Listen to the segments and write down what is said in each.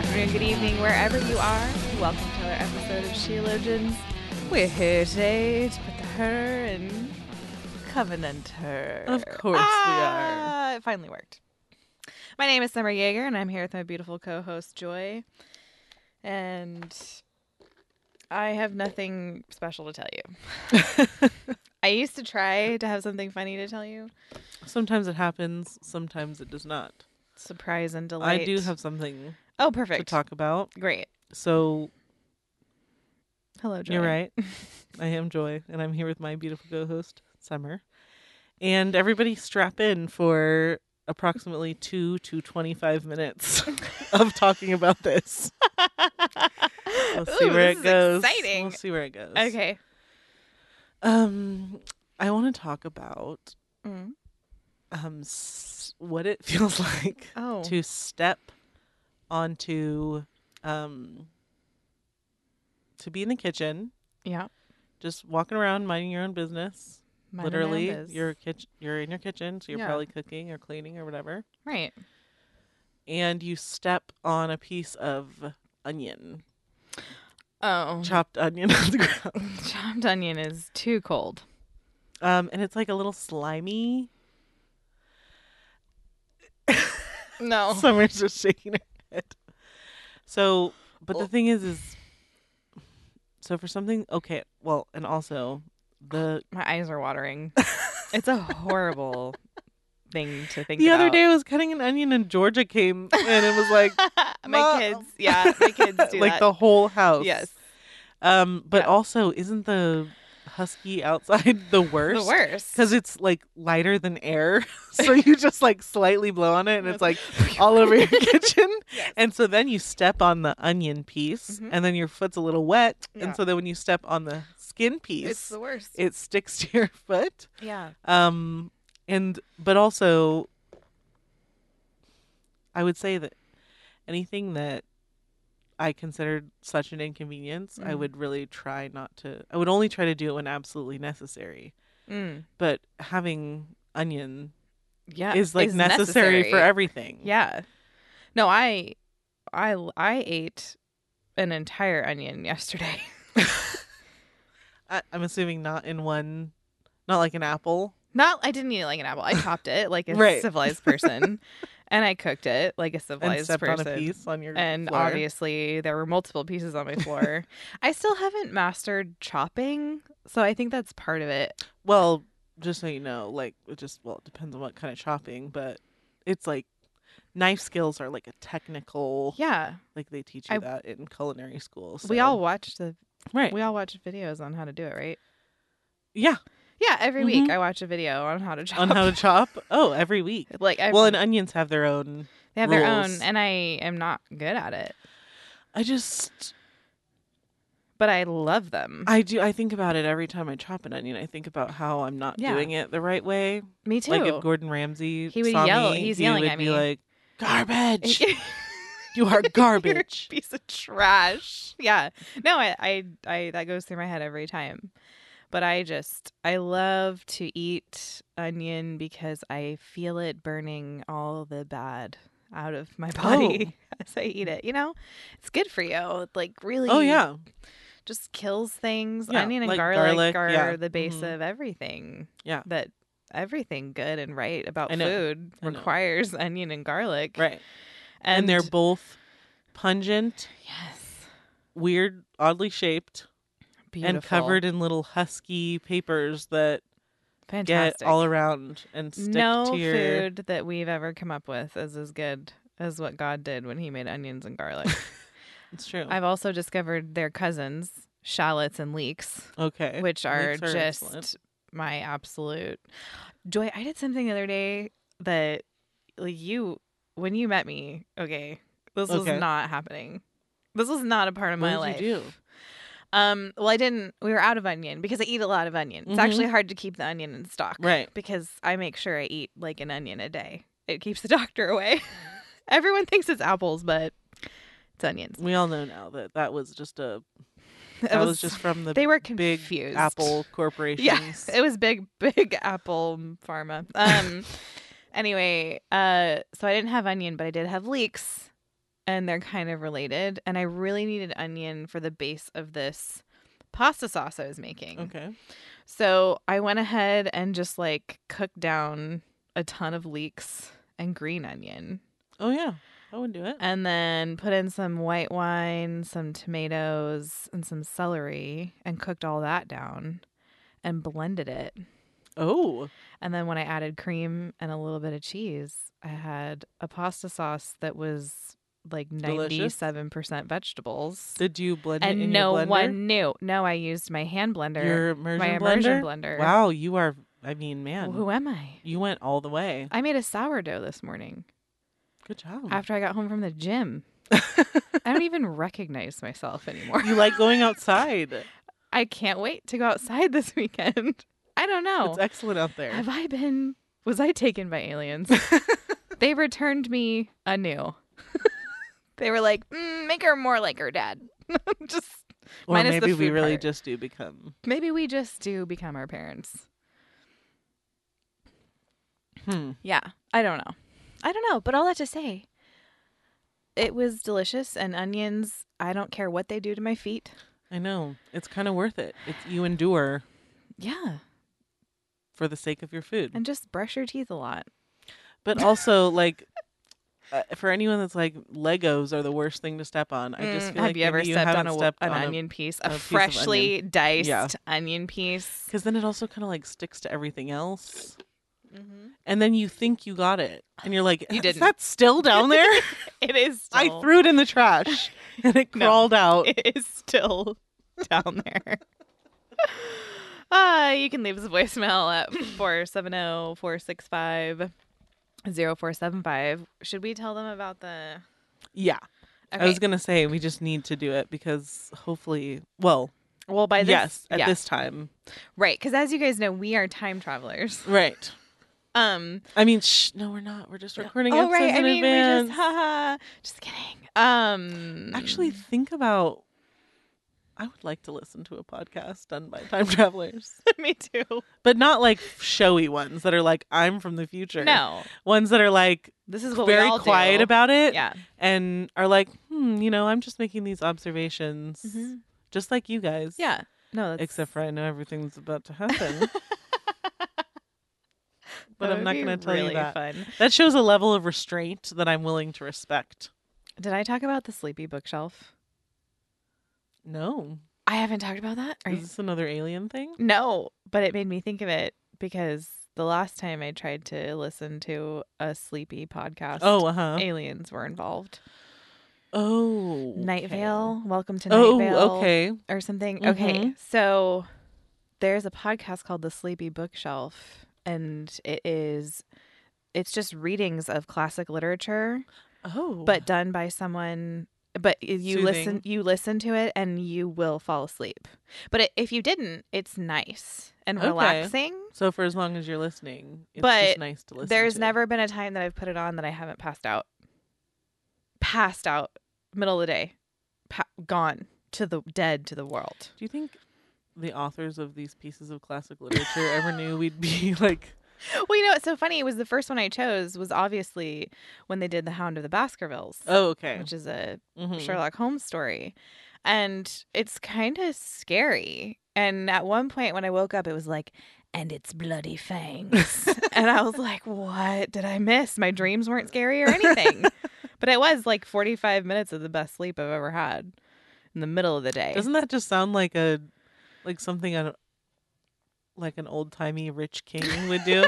Afternoon, good evening, wherever you are. Welcome to another episode of Sheologians. We're here today to put the her in Covenant her. Of course we are. Ah, it finally worked. My name is Summer Jaeger, and I'm here with my beautiful co-host Joy. And I have nothing special to tell you. I used to try to have something funny to tell you. Sometimes it happens, sometimes it does not. Surprise and delight. I do have something Oh, perfect. to talk about. Great. So Hello, Joy. you're right. I am Joy, and I'm here with my beautiful co-host Summer. And everybody strap in for approximately two to twenty-five minutes of talking about this. We'll see Ooh, where this it is goes. exciting. We'll see where it goes. Okay. Um, I want to talk about Mm. um s- what it feels like Oh. to step onto um to be in the kitchen Yeah. just walking around minding your own business Mine and literally you're kitchen you're in your kitchen so you're Yeah. probably cooking or cleaning or whatever right. and you step on a piece of onion Oh, chopped onion on the ground chopped onion is too cold. um and it's like a little slimy No. Summer's just shaking her head. So, but the thing is, is so for something okay. Well, and also the My eyes are watering. it's a horrible thing to think the about. other day I was cutting an onion and Georgia came and it was like my kids, yeah, my kids do like that. the whole house. yes, Um, but Yeah. also, isn't the husky outside the worst? the worst. Because it's like lighter than air, so you just like slightly blow on it, and it's like all over your kitchen. Yes. And so then you step on the onion piece, Mhm. and then your foot's a little wet. Yeah. And so then when you step on the skin piece, it's the worst. it sticks to your foot. yeah. Um, and but also, I would say that anything that I considered such an inconvenience, I Mhm. would really try not to. I would only try to do it when absolutely necessary. Mm. But having onion Yeah. is like necessary, for everything. Yeah. No, I, I, I ate an entire onion yesterday. I, I'm assuming not in one, not like an apple. Not, I didn't eat it like an apple. I chopped it like a Right. civilized person, and I cooked it like a civilized stepped person. on a piece on your and floor. obviously there were multiple pieces on my floor. I still haven't mastered chopping, so I think that's part of it. Well, just so you know, like it just well, it depends on what kind of chopping, but it's like knife skills are like a technical. Yeah, Like they teach you I- that in culinary school. we all watched the right. we all watched videos on how to do it, right? yeah, Yeah, every week Mhm. I watch a video on how to chop. on how to chop. Oh, every week. like Well, and onions have their own. they have their own, and I am not good at it, I just but I love them. I do I think about it every time I chop an onion. I think about how I'm not Yeah. doing it the right way. Me too. Like if Gordon Ramsay He would yell- me, he's he yelling would at be me. like, "Garbage! you You're a garbage." piece of trash. Yeah. No, I, I, I, that goes through my head every time. But I just, I love to eat onion because I feel it burning all the bad out of my body as I eat it. You know, it's good for you. It like really, Oh yeah, just kills things. Yeah, Onion and like garlic, garlic, are yeah. the base Mhm. of everything. Yeah. That everything good and right about food requires onion and garlic. right. And, they're both pungent, yes, weird, oddly shaped, beautiful and covered in little husky papers that Fantastic. get all around and stick no to your. food that we've ever come up with is as good as what God did when He made onions and garlic. It's true. I've also discovered their cousins, shallots and leeks, okay. which are are just excellent. my absolute joy. I did something the other day that like you when you met me. Okay, this was not happening. This was not a part of What my life. Um, well, I didn't. We were out of onion because I eat a lot of onion. It's Mhm. actually hard to keep the onion in stock, Right. Because I make sure I eat like an onion a day. It keeps the doctor away. Everyone thinks it's apples, but it's onions. We all know now that that was just a It that was, just from the they were big confused. Apple corporations. Yeah, it was big, big Apple Pharma. Um. anyway, uh, so I didn't have onion, but I did have leeks, and they're kind of related. And I really needed onion for the base of this pasta sauce I was making. Okay. So I went ahead and just like cooked down a ton of leeks and green onion, Oh yeah, I would do it. and then put in some white wine, some tomatoes, and some celery, and cooked all that down, and blended it. Oh, And then when I added cream and a little bit of cheese, I had a pasta sauce that was like 97% vegetables. did you blend it in no your blender? one knew. No, I used my hand blender. your immersion my blender? immersion blender. Wow, you are. I mean, man, Who am I? you went all the way. I made a sourdough this morning Good job. after I got home from the gym. I don't even recognize myself anymore. you like going outside. I can't wait to go outside this weekend. I don't know. It's excellent out there. Have I been? Was I taken by aliens? they returned me anew. They were like, mm, make her more like her dad. just or minus the maybe we really part. just do become. maybe we just do become our parents. Hmm. Yeah, I don't know. I don't know, but all that to say, it was delicious. And onions, I don't care what they do to my feet. I know it's kind of worth it. It's you endure Yeah, for the sake of your food, and just brush your teeth a lot. but also like. Uh, for anyone that's like Legos are the worst thing to step on, I just Mm, feel have like you ever maybe stepped on a, stepped an on a- onion piece, a a, freshly diced Yeah. onion piece? Because then it also kind of like sticks to everything else. Mm-hmm. And then you think you got it. And you're like, You is didn't. that still down there? It is. I threw it in the trash and it No. crawled out. It is still down there. Uh, you can leave us a voicemail at 470 465 0475. Should we tell them about the. Yeah. Okay. I was going to say, we just need to do it because hopefully, well, well, by this. yes, at yeah. this time. Right. Because as you guys know, we are time travelers. Right. Um. I mean, shh, no, we're not. We're just recording oh, right. I mean, we advance. just. Haha. Just kidding. Um. Actually, think about. I would like to listen to a podcast done by time travelers, me too. but not like showy ones that are like I'm from the future. No. ones that are like This is what we very all quiet do. about it Yeah. and are like, hmm, you know, I'm just making these observations, Mhm. just like you guys. Yeah. No, that's Except for I know everything's about to happen. but I'm not going to tell really you that. Fun. That shows a level of restraint that I'm willing to respect. Did I talk about the sleepy bookshelf? No. I haven't talked about that. Are Is you- this another alien thing? No, but it made me think of it because the last time I tried to listen to a sleepy podcast, Oh, uh huh. aliens were involved. Oh. Night okay. Vale, welcome to Night Oh, Vale, okay. or something. Okay, Mhm. so there's a podcast called The Sleepy Bookshelf, and it is it's just readings of classic literature Oh. but done by someone but you listen you listen to it and you will fall asleep but it, if you didn't it's nice and Okay. relaxing so for as long as you're listening, it's But just nice to listen there's to. never been a time that i've put it on that i haven't passed out passed out middle of the day pa- gone to the dead to the world Do you think the authors of these pieces of classic literature ever knew we'd be like well you know what's so funny it was the first one i chose was obviously when they did the hound of the baskervilles Oh, okay. which is a Mhm. Sherlock Holmes story. And it's kind of scary. And at one point when I woke up, it was like, and it's bloody fangs. and I was like, what did I miss? My dreams weren't scary or anything. but it was like 45 minutes of the best sleep I've ever had in the middle of the day. Doesn't that just sound like a like something a like an old timey rich king would do?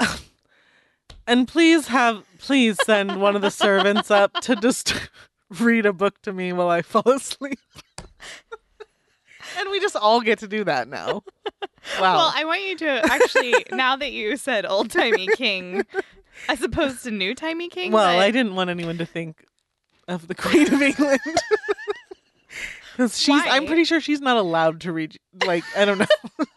and please have please send one of the servants up to just read a book to me while I fall asleep. and we just all get to do that now. Wow. Well, I want you to actually, now that you said old timey king as opposed to new timey king. well, but- I didn't want anyone to think of the Queen of England. Because she's, I'm pretty sure she's not allowed to read. Like, I don't know.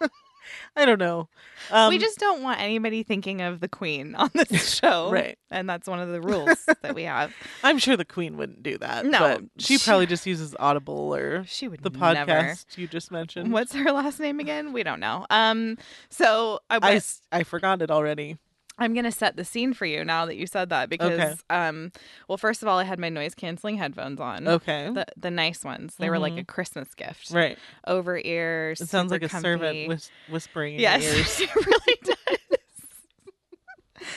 I don't know. Um, we just don't want anybody thinking of the queen on this show. Right. And that's one of the rules that we have. I'm sure the Queen wouldn't do that. No, but she probably just uses Audible or She would the never. podcast you just mentioned. What's her last name again? We don't know. Um, so I, I, I forgot it already. I'm gonna set the scene for you now that you said that because, Okay. um, well, first of all, I had my noise canceling headphones on. Okay. The the nice ones. They were like a Mhm. Christmas gift. right. Over ears. It sounds like a comfy. servant whis- whispering in Yes, your ears. it really does.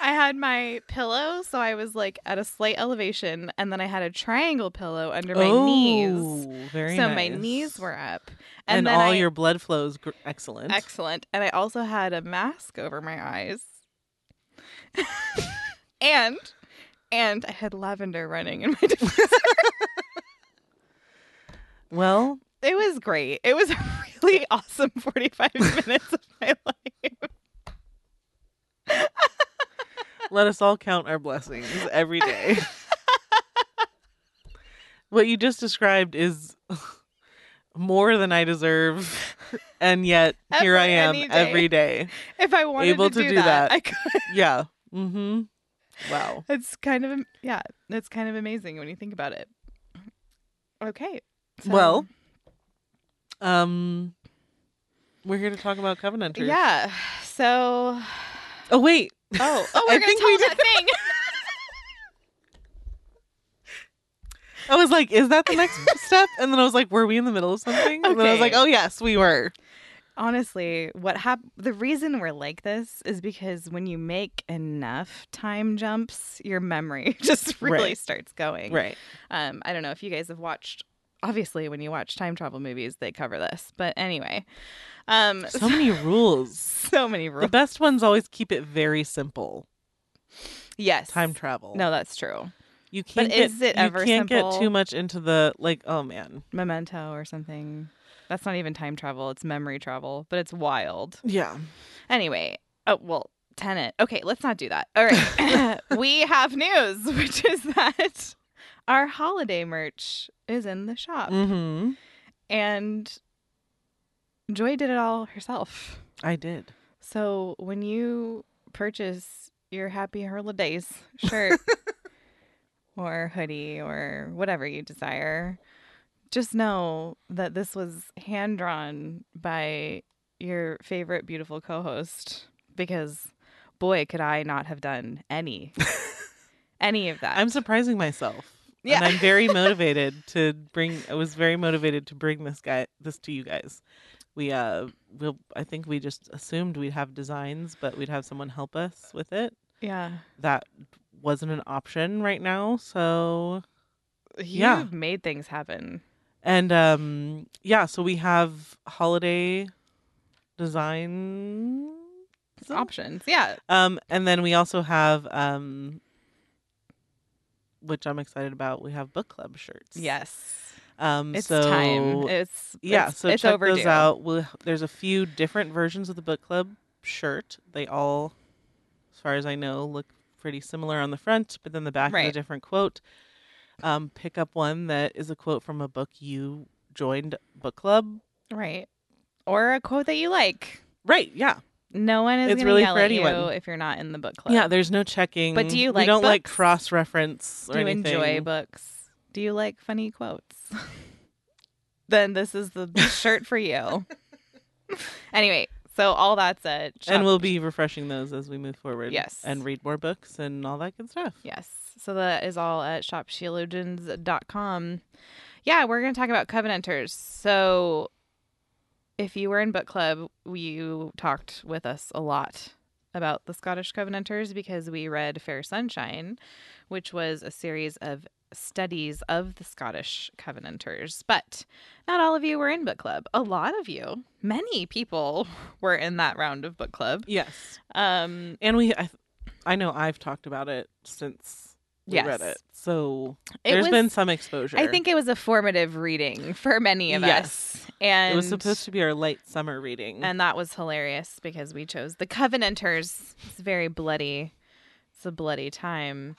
I had my pillow, so I was like at a slight elevation, and then I had a triangle pillow under my knees. Oh, Very So my knees were up, and, and, then all I- your blood flows gr- excellent. excellent. And I also had a mask over my eyes, and and I had lavender running in my. diffuser. Well, it was great. It was a really awesome forty-five minutes of my life. let us all count our blessings every day. what you just described is more than I deserve, and yet here I am day. every day. If I wanted Able to, to do, do that, that. I could. Yeah. Mm-hmm. Wow. It's kind of yeah, it's kind of amazing when you think about it. Okay. so- Well, um, we're here to talk about Covenanters. yeah. So, Oh wait. oh, oh, I we're gonna think tell we that thing. I was like, is that the next step? And then I was like, were we in the middle of something? And then I was like, oh yes, we were. Honestly, what hap- the reason we're like this is because when you make enough time jumps, your memory just really Right. starts going. Right. Um, I don't know if you guys have watched. Obviously, when you watch time travel movies, they cover this. But anyway, um, So many rules. so many rules The best ones always keep it very simple. Yes, Time travel. No, that's true. you can't. but get, is it ever you can't simple? get too much into the like. Oh man. Memento or something. That's not even time travel, it's memory travel, but it's wild. Yeah. Anyway, oh, well, Tenet. Okay, let's not do that. All right. we have news, which is that our holiday merch is in the shop. Mm-hmm. And Joy did it all herself. I did. So when you purchase your Happy Holidays shirt or hoodie or whatever you desire, just know that this was hand drawn by your favorite beautiful co host because boy, could I not have done any. Any of that. I'm surprising myself. Yeah. And I'm very motivated to bring I was very motivated to bring this guy this to you guys. We uh will I think we just assumed we'd have designs, but we'd have someone help us with it. yeah. That wasn't an option right now, so You've Yeah. made things happen. And um yeah, so we have holiday design Options. Yeah. Um, and then we also have um, which I'm excited about. We have book club shirts. Yes. Um, It's so time. It's yeah. it's- so it's check overdue. those out. We'll, there's a few different versions of the book club shirt. They all, as far as I know, look pretty similar on the front, but then the back is Right. a different quote. Um, pick up one that is a quote from a book you joined book club. Right. Or a quote that you like. Right. Yeah. No one is It's going to really yell for at you anyone. if you're not in the book club. Yeah. There's no checking. But do you like? we don't like cross reference or Do you anything. enjoy books? Do you like funny quotes? then this is the shirt for you. anyway, so all that said, and we'll be refreshing those as we move forward. Yes. And read more books and all that good stuff. Yes. So that is all at shopsheologians.com. Yeah, we're going to talk about Covenanters. So if you were in book club, you talked with us a lot about the Scottish Covenanters because we read Fair Sunshine, which was a series of studies of the Scottish Covenanters. But not all of you were in book club. A lot of you, many people were in that round of book club. Yes. Um, And we, I, I know I've talked about it since we read Yes. it. So it there's was- been some exposure. I think it was a formative reading for many of Yes. us. And it was supposed to be our late summer reading. and that was hilarious because we chose the Covenanters. It's very bloody. It's a bloody time.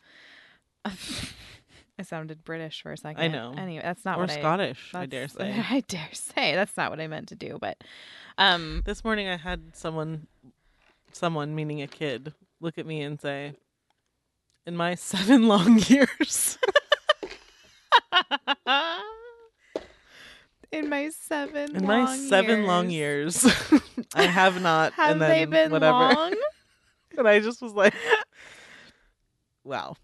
I sounded British for a second. I know. Anyway, that's not or what I. Scottish, I dare say. I dare say that's not what I meant to do, but um, This morning I had someone, someone meaning a kid, look at me and say, "In my seven long years, in my seven in my seven long years, I have not." have and then they been whatever. long? And I just was like, "Wow."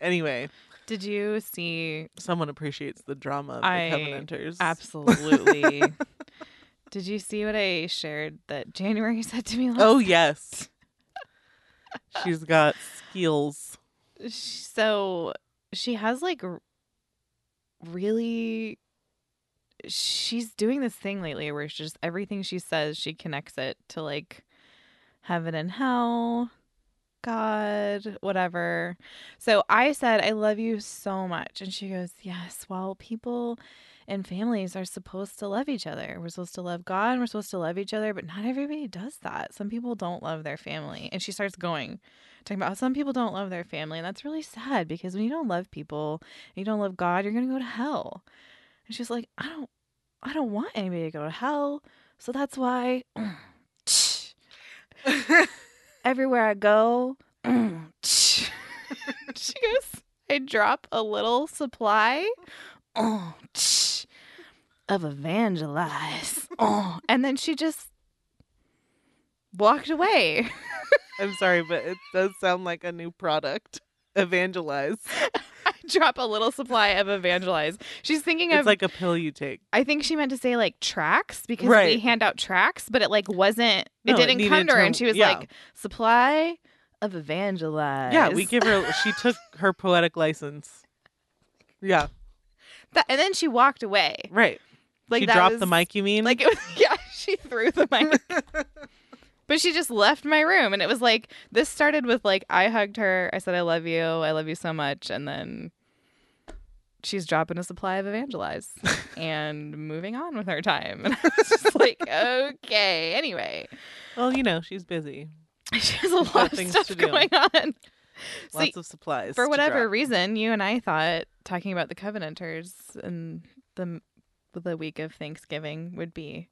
anyway, Did you see? someone appreciates the drama of I the Covenanters. Absolutely. Did you see what I shared that January said to me last? Oh yes, she's got skills. so she has like really she's doing this thing lately where she just everything she says she connects it to like heaven and hell god whatever so i said i love you so much and she goes yes well people and families are supposed to love each other. We're supposed to love god and we're supposed to love each other but not everybody does that. Some people don't love their family. And she starts going talking about how some people don't love their family and that's really sad because when you don't love people and you don't love god you're gonna go to hell. And she's like i don't i don't want anybody to go to hell so that's why everywhere i go she goes i drop a little supply of evangelize oh. and then she just walked away I'm sorry, but it does sound like a new product. Evangelize. I drop a little supply of evangelize. She's thinking It's of like a pill you take. I think she meant to say like tracts because Right. we hand out tracts, but it like wasn't No, it it didn't needed come to her and she was yeah. like supply of evangelize. Yeah, we give her. She took her poetic license. Yeah, that, and then she walked away. right. Like she dropped was- the mic. You mean? Like it was yeah, she threw the mic. but she just left my room and it was like this started with like I hugged her, I said I love you, I love you so much and then she's dropping a supply of evangelize and moving on with her time. And I was just like, okay. Anyway, well, you know, she's busy. she has a got lot of things stuff to do. going on. So Lots of supplies. for whatever drop. reason, you and I thought talking about the Covenanters and the the week of Thanksgiving would be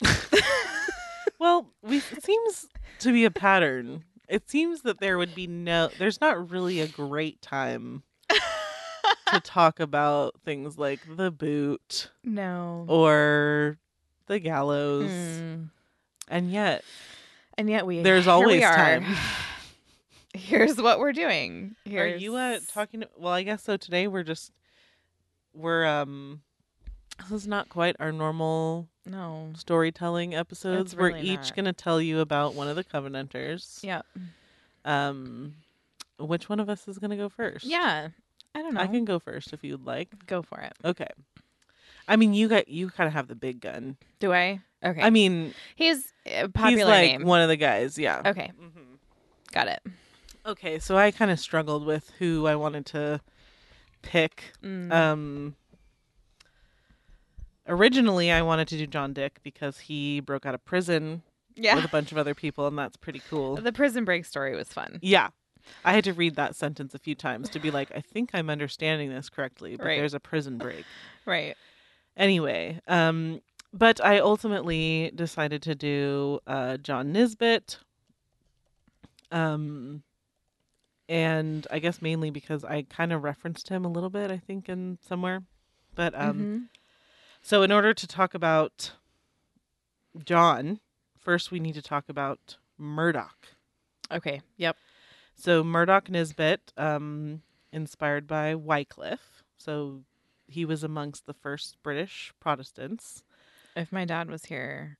Well, we it seems to be a pattern. It seems that there would be no. There's not really a great time to talk about things like the boot no. or the gallows, Hmm. and yet And yet we There's here we always are. time. Here's what we're doing. Are you uh talking? Well, I guess so. Today we're just we're um. This is not quite our normal No. storytelling episodes. It's we're really each not. going to tell you about one of the Covenanters. Yeah. Um, which one of us is going to go first? Yeah. I don't know. I can go first if you'd like. go for it. Okay. I mean, you got you kind of have the big gun. Do I? Okay. I mean, he's a he's popular like name. one of the guys. Yeah. Okay. Mhm. Got it. Okay, so I kind of struggled with who I wanted to pick. Mm. Um originally I wanted to do John Dick because he broke out of prison with a bunch of other people and that's pretty cool. The prison break story was fun. yeah. I had to read that sentence a few times to be like, I think I'm understanding this correctly, but Right. there's a prison break. Right. Anyway, um but I ultimately decided to do uh John Nisbet. Um and I guess mainly because I kind of referenced him a little bit, I think, in somewhere. But um Mhm. So in order to talk about John, first we need to talk about Murdoch. Okay. Yep. So Murdoch Nisbet, um, inspired by Wycliffe. So he was amongst the first British Protestants. If my dad was here,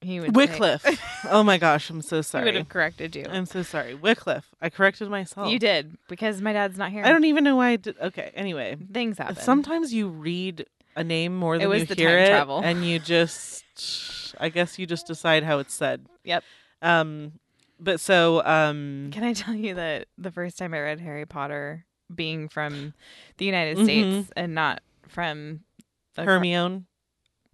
he would say- Wycliffe. oh my gosh, I'm so sorry. he would have corrected you. I'm so sorry. Wycliffe. I corrected myself. You did because my dad's not here. I don't even know why I did. Okay. Anyway, Things happen. sometimes you read a name more than It was you the hear time it, travel. and you just, I guess you just decide how it's said. Yep. Um, but so um, Can I tell you that the first time I read Harry Potter, being from the United Mhm. States and not from the Hermione,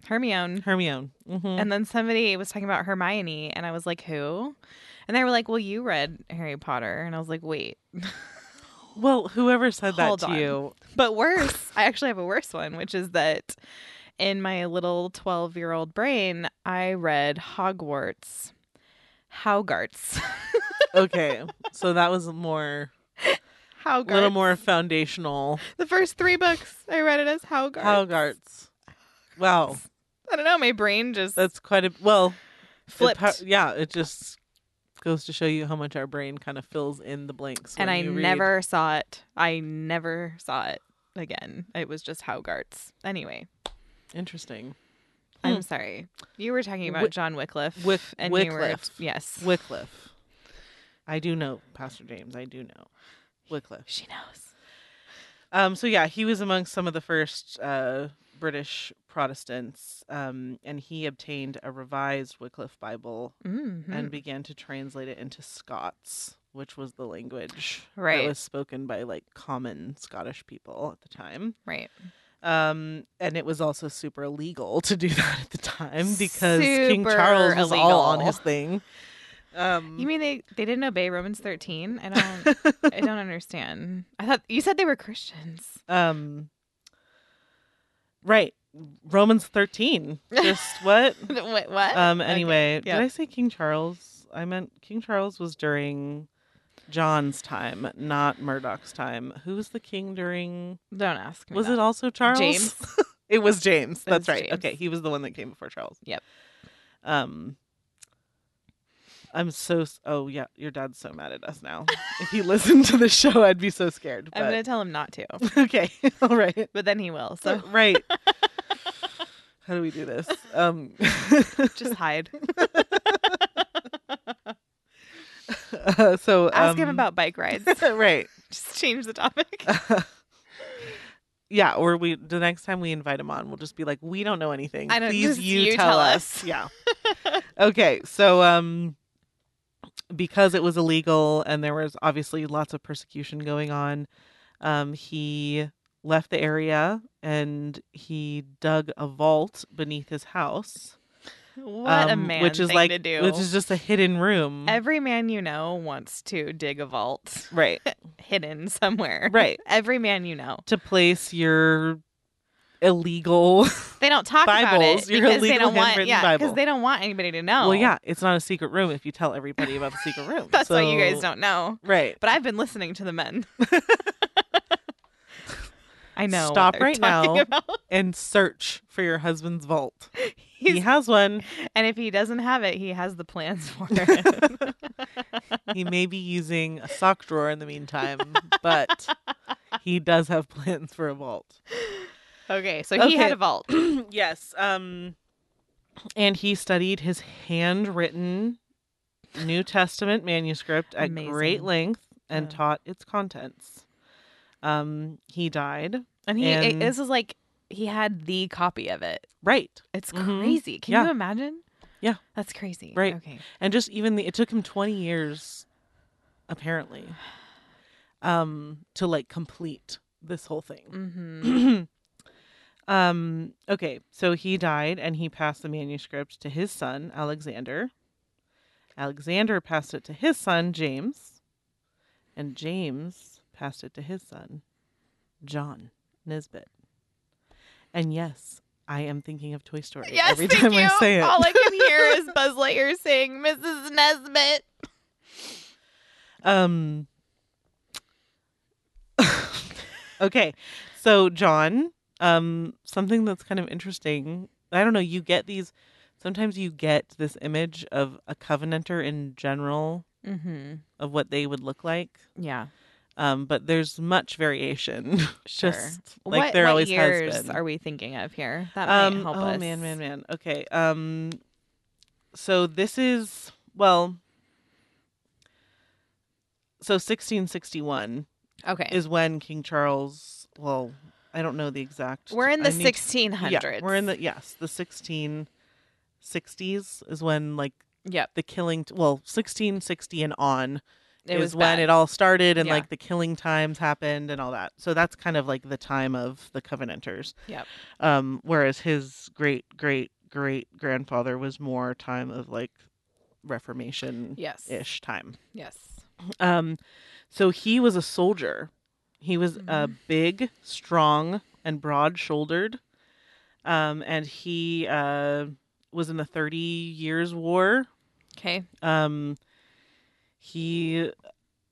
Hermione, Hermione. hmm and then somebody was talking about Hermione, and I was like, "Who?" And they were like, "Well, you read Harry Potter," and I was like, "Wait, Well, whoever said that Hold to on. you, But worse, I actually have a worse one, which is that in my little 12 year old brain, I read Hogwarts. Haugarts. okay, so that was more, Haugarts. a little more foundational. The first three books, I read it as Haugarts. Haugarts. Wow, I don't know. My brain just that's quite a well. it flipped. pa- yeah, it just goes to show you how much our brain kind of fills in the blanks. and I you read. never saw it. I never saw it again. It was just Haugarts. Anyway, Interesting. I'm Hmm. sorry. You were talking about John Wycliffe. Wick- and you were Wycliffe. yes. Wycliffe. I do know Pastor James. I do know Wycliffe. she knows. Um, so yeah, he was among some of the first uh, British Protestants, um, and he obtained a revised Wycliffe Bible Mm-hmm. and began to translate it into Scots, which was the language Right. that was spoken by like common Scottish people at the time. right. Um, and it was also super illegal to do that at the time because King Charles was all on his thing. Um, You mean they they didn't obey Romans 13? I don't I don't understand. I thought you said they were Christians. um, right? Romans thirteen. Just what? Wait, what? Um. Okay, Anyway, yeah. did I say King Charles? I meant King Charles was during John's time, not Murdoch's time. Who was the king during? Don't ask me. Was that. it also Charles? James. it was James. That's was right. James. Okay, he was the one that came before Charles. Yep. Um. I'm so. Oh yeah, your dad's so mad at us now. if he listened to the show, I'd be so scared. I'm gonna tell him not to, okay. All right. but then he will. So right. How do we do this? Um. just hide. uh, so Ask him um, about bike rides. right. just change the topic. yeah, or we the next time we invite him on, we'll just be like, we don't know anything. I don't- Please you, you tell, tell us. us." Yeah. okay, so um, because it was illegal and there was obviously lots of persecution going on, um, he left the area and he dug a vault beneath his house. What a um, man which is like to do. which is just a hidden room. Every man you know wants to dig a vault right. hidden somewhere. Right. Every man you know. To place your illegal They don't talk about Bibles, it your because they illegal don't want handwritten yeah Bible. because they don't want anybody to know. Well, yeah, it's not a secret room if you tell everybody about the secret room. that's why you guys So- don't know. Right. But I've been listening to the men. I know. what Stop they're right talking now. about. And search for your husband's vault. he He's- has one. and if he doesn't have it, he has the plans for it. He may be using a sock drawer in the meantime, but he does have plans for a vault. Okay, so he had a vault. yes. Um and he studied his handwritten New Testament manuscript at great length and Yeah. taught its contents. Um he died. And he it- this is like he had the copy of it. Right. It's Mhm. crazy. Can Yeah. you imagine? Yeah. That's crazy. Right. Okay. and just even the it took him 20 years apparently um to like complete this whole thing Mm-hmm. um okay so he died and he passed the manuscript to his son alexander alexander passed it to his son james and james passed it to his son john nisbet and yes i am thinking of toy story Yes, every time you. i say it All I can hear is Buzz Lightyear saying Mrs. Nesbit. Um. okay, so John, um, something that's kind of interesting. I don't know. You get these. Sometimes you get this image of a covenanter in general Mm-hmm. of what they would look like. Yeah. Um, but there's much variation. Sure. Just like what, there what always years has been. are we thinking of here? That might um, help oh us. man, man, man. Okay. Um, so this is well. So 1661 Okay. is when King Charles. Well, I don't know the exact. we're in the I need- 1600s. Yeah, we're in the yes, the 1660s is when like Yep. the killing. Well, 1660 and on It is was when bad. it all started, and Yeah. like the killing times happened and all that. So that's kind of like the time of the Covenanters. Yep. Um, whereas his great great great grandfather was more time of like Reformation Yes. ish time. Yes. Um, so he was a soldier He was uh, big, strong, and broad-shouldered, um, and he uh, was in the Thirty Years' War. Okay. Um, he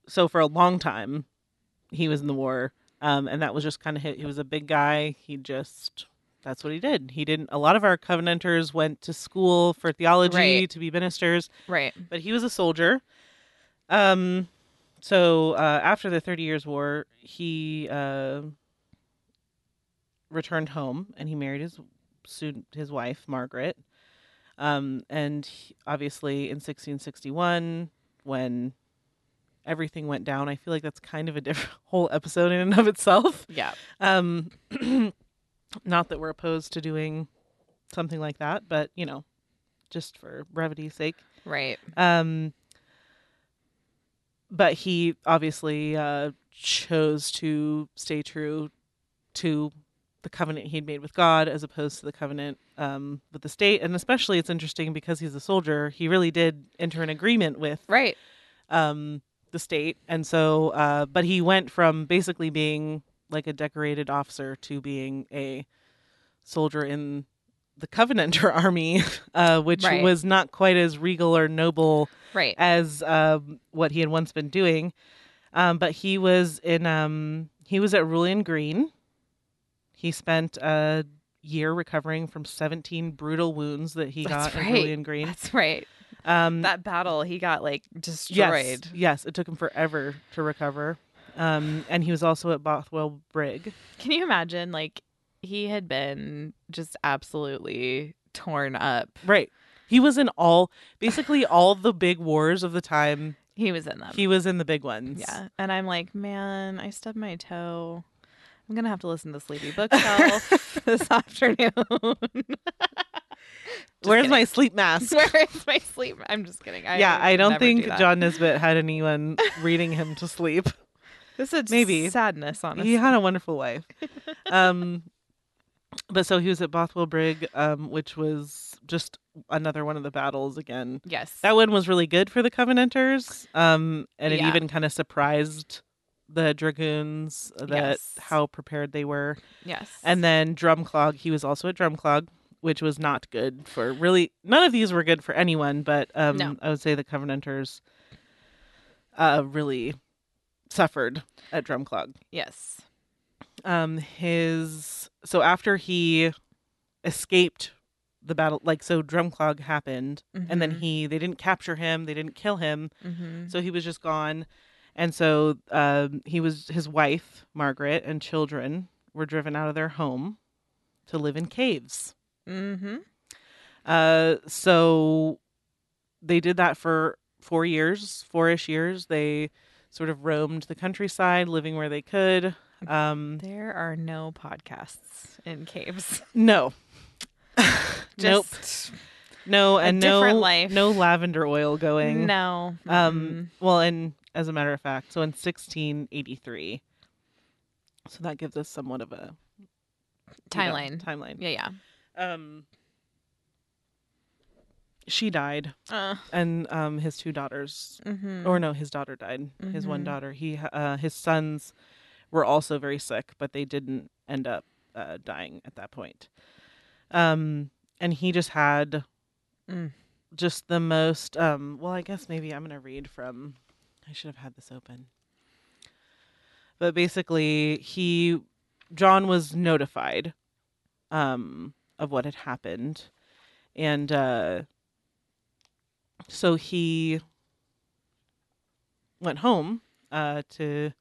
so for a long time he was in the war, um, and that was just kind of hit. He was a big guy. He just that's what he did. He didn't. A lot of our Covenanters went to school for theology Right. to be ministers, Right. but he was a soldier. Um, so uh, after the Thirty Years' War, he uh, returned home and he married his soon his wife Margaret. Um, and he- obviously in 1661, when everything went down, I feel like that's kind of a different whole episode in and of itself. Yeah. Um, not that we're opposed to doing something like that, but you know, just for brevity's sake. Right. Um, but he obviously uh, chose to stay true to the covenant he'd made with God as opposed to the covenant um, with the state. And especially, it's interesting because he's a soldier. He really did enter an agreement with Right. um, the state, and so, uh, but he went from basically being like a decorated officer to being a soldier in the Covenanter army, uh, which Right. was not quite as regal or noble Right. as um, what he had once been doing. Um, but he was in um, he was at Rullion Green. He spent a year recovering from 17 brutal wounds that he That's got at right. Rullion Green. That's right. Um, That battle, he got like Yes, destroyed. yes, it took him forever to recover. Um, and he was also at Bothwell Brig. Can you imagine? Like, he had been just absolutely torn up. Right. He was in all, basically all the big wars of the time. He was in them. He was in the big ones. yeah. And I'm like, man, I stubbed my toe. I'm going to have to listen to Sleepy Bookshelf this afternoon. Where's kidding. my sleep mask? Where is my sleep? I'm just kidding. I yeah, I don't think do. John Nisbet had anyone reading him to sleep. This is maybe. sadness, honestly. He had a wonderful life. Um, but so he was at Bothwell Brig, um, which was just another one of the battles again. yes. That one was really good for the Covenanters, um, and it Yeah. even kind of surprised the dragoons that Yes. how prepared they were. yes. And then Drumclog, he was also at Drumclog, which was not good for really. None of these were good for anyone, but um, No. I would say the Covenanters uh, really suffered at Drumclog. yes. Um, his so after he escaped the battle, like so, Drumclog happened, and then Mhm. he they didn't capture him, they didn't kill him, Mm-hmm. so he was just gone. And so um, he was his wife, Margaret, and children were driven out of their home to live in caves. Mm-hmm. Uh, so they did that for four years, four-ish years. They sort of roamed the countryside, living where they could. Um, There are no podcasts in caves. no, nope, no, and different no, life. no lavender oil going. no. Um, well, and as a matter of fact, so in 1683, so that gives us somewhat of a you know, timeline. timeline. Yeah, yeah. Um, she died, Uh, and um, his two daughters, mhm. or no, his daughter died. His one Mhm. daughter. He, uh, his sons were also very sick, but they didn't end up uh, dying at that point. Um, and he just had Mm. just the most. Um, well, I guess maybe I'm gonna read from. I should have had this open. But basically, he John was notified um, of what had happened, and uh, so he went home uh, to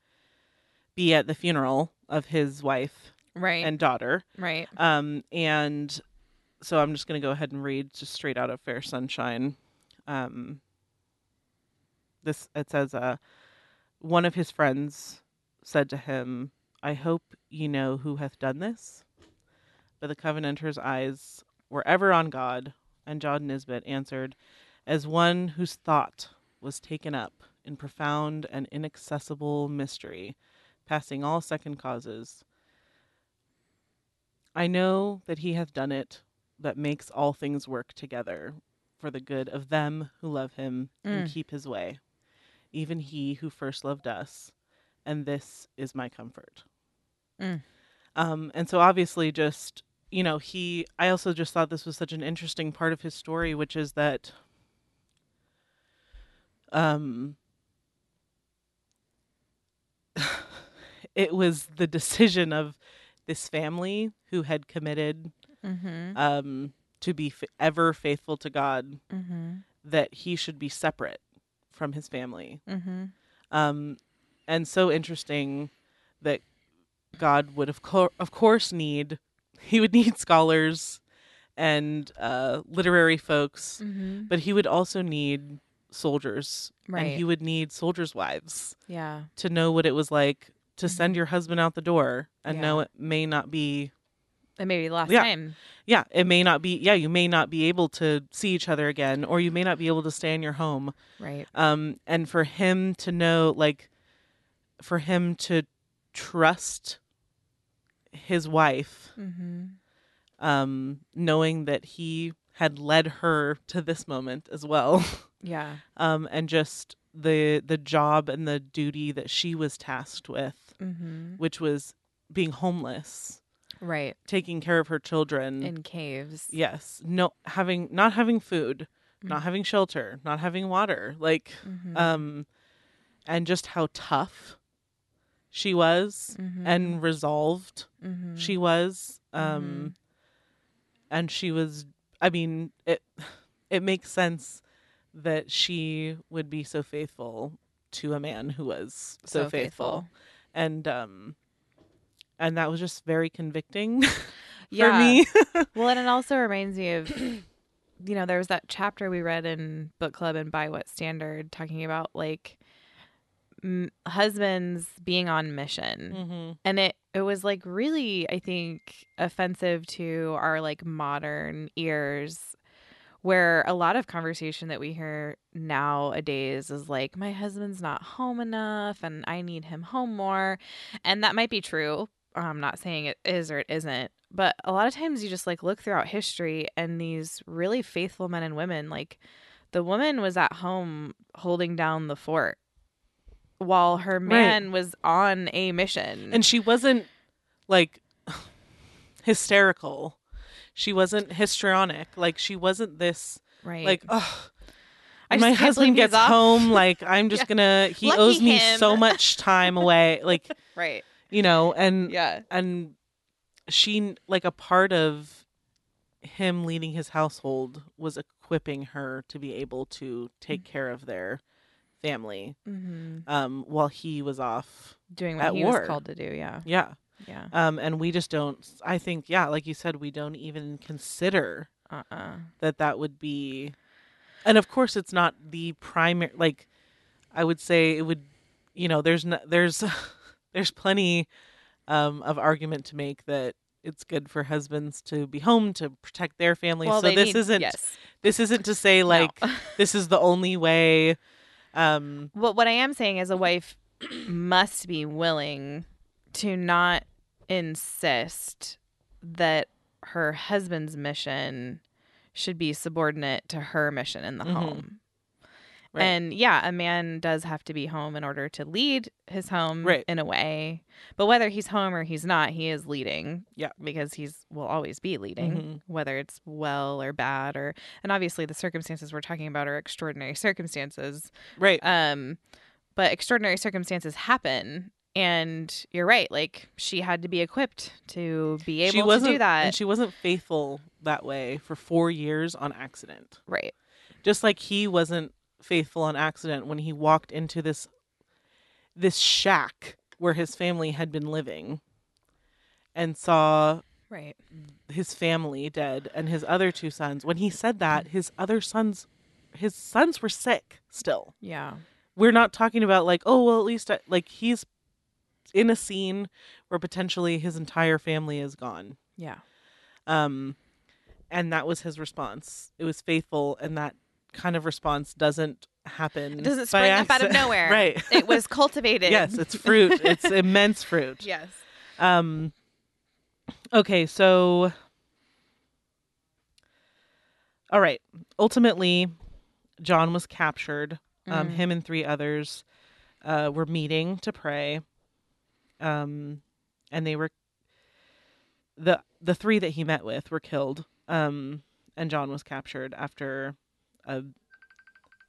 be at the funeral of his wife right, and daughter. right. Um, and so I'm just going to go ahead and read just straight out of Fair Sunshine. Um, this it says, uh, one of his friends said to him, "I hope ye know who hath done this." But the Covenanter's eyes were ever on God, and John Nisbet answered, as one whose thought was taken up in profound and inaccessible mystery, passing all second causes. I know that he hath done it that makes all things work together for the good of them who love him and Mm. keep his way. Even he who first loved us and this is my comfort. Mm. Um, and so obviously, just you know, he. I also just thought this was such an interesting part of his story, which is that, um, it was the decision of this family who had committed Mm-hmm. um, to be f- ever faithful to God Mm-hmm. that he should be separate from his family. Mm-hmm. Um, and so interesting that God would of, co- of course need he would need scholars and uh, literary folks, Mm-hmm. but he would also need soldiers, Right. and he would need soldiers' wives Yeah. to know what it was like to send your husband out the door and know it may not be It may be the last Yeah. time. yeah, it may not be. Yeah, you may not be able to see each other again, or you may not be able to stay in your home. Right. Um, and for him to know, like, for him to trust his wife, Mm-hmm. um, knowing that he had led her to this moment as well, Yeah. um, and just the the job and the duty that she was tasked with, Mm-hmm. which was being homeless, Right. taking care of her children, In caves. Yes. No having not having food, Mm. not having shelter, not having water. Like Mhm. um and just how tough she was Mhm. and resolved Mhm. she was. Um and she was I mean, it it makes sense that she would be so faithful to a man who was so, So faithful. faithful. And um and that was just very convicting yeah. for me. well, and it also reminds me of, you know, there was that chapter we read in book club and by what standard, talking about like m- husbands being on mission, mm-hmm. and it it was like really, I think, offensive to our like modern ears. Where a lot of conversation that we hear nowadays is like, my husband's not home enough and I need him home more. And that might be true. I'm not saying it is or it isn't, but a lot of times you just like look throughout history and these really faithful men and women, like the woman was at home holding down the fort while her man was on a mission. and she wasn't like hysterical she wasn't histrionic like she wasn't this right. like oh my husband gets home like i'm just Yeah. gonna he Lucky owes me him. so much time away like right. you know and Yeah. and she like a part of him leading his household was equipping her to be able to take care of their family hmm um while he was off Doing what At he war. was called to do. Yeah. yeah Yeah. um and we just don't i think yeah like you said we don't even consider Uh uh that that would be and of course it's not the primary like i would say it would you know there's no, there's there's plenty um of argument to make that it's good for husbands to be home to protect their families so this need- isn't Yes. this isn't to say like this is the only way um Well, what I am saying is a wife must be willing to not insist that her husband's mission should be subordinate to her mission in the Mhm. home. Right. And yeah, a man does have to be home in order to lead his home Right. in a way. But whether he's home or he's not, he is leading. Yeah. Because he's will always be leading, Mhm. whether it's well or bad or and obviously the circumstances we're talking about are extraordinary circumstances. right Um, but extraordinary circumstances happen, and you're right. Like she had to be equipped to be able to do that. and she wasn't faithful that way for 4 years on accident right. just like he wasn't faithful on accident when he walked into this this shack where his family had been living and saw Right. his family dead and his other two sons when he said that his other sons his sons were sick still Yeah. we're not talking about like oh well at least I, like he's in a scene where potentially his entire family is gone Yeah. um and that was his response it was faithful and that kind of response doesn't happen It doesn't spring up out of nowhere. right It was cultivated. yes it's fruit it's immense fruit Yes. um okay so all right ultimately john was captured um Mhm. him and three others uh were meeting to pray um, and they were the the three that he met with were killed, um, and John was captured after a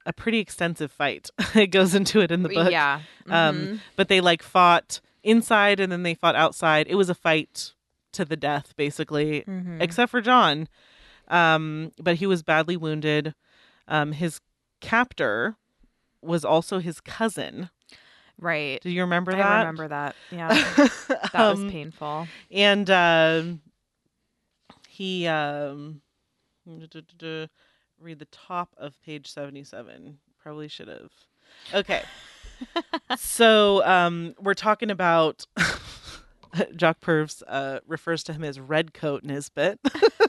a pretty extensive fight. it goes into it in the book, Yeah. Um, Mhm. but they like fought inside and then they fought outside. It was a fight to the death, basically, Mhm. except for John. Um, but he was badly wounded. Um, his captor was also his cousin. Right. Do you remember I that? I remember that. Yeah. that was Um, painful. and um he um read the top of page 77 probably should have okay so um we're talking about jock purves uh refers to him as red coat nisbet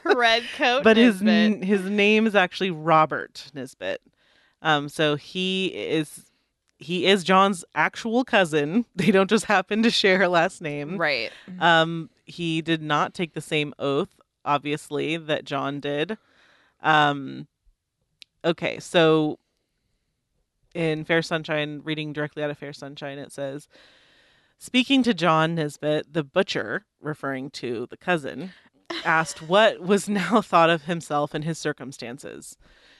Red coat. but his Nisbet. n- his name is actually robert nisbet um so he is he is john's actual cousin they don't just happen to share a last name right. um, he did not take the same oath, obviously, that John did. Um, okay, so in Fair Sunshine, reading directly out of Fair Sunshine, it says, Speaking to John Nisbet, the butcher, referring to the cousin, asked what was now thought of himself and his circumstances.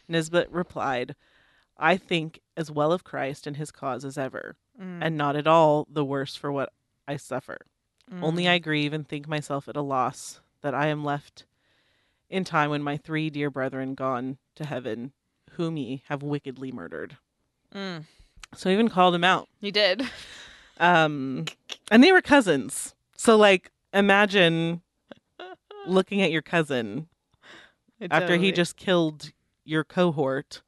Nisbet replied, I think as well of Christ and his cause as ever, Mm. and not at all the worse for what I suffer. Only Mm. I grieve and think myself at a loss that I am left in time when my three dear brethren gone to heaven, whom ye have wickedly murdered. Mm. So I even called him out. He did. Um, and they were cousins. So like, imagine looking at your cousin after he just killed your cohort,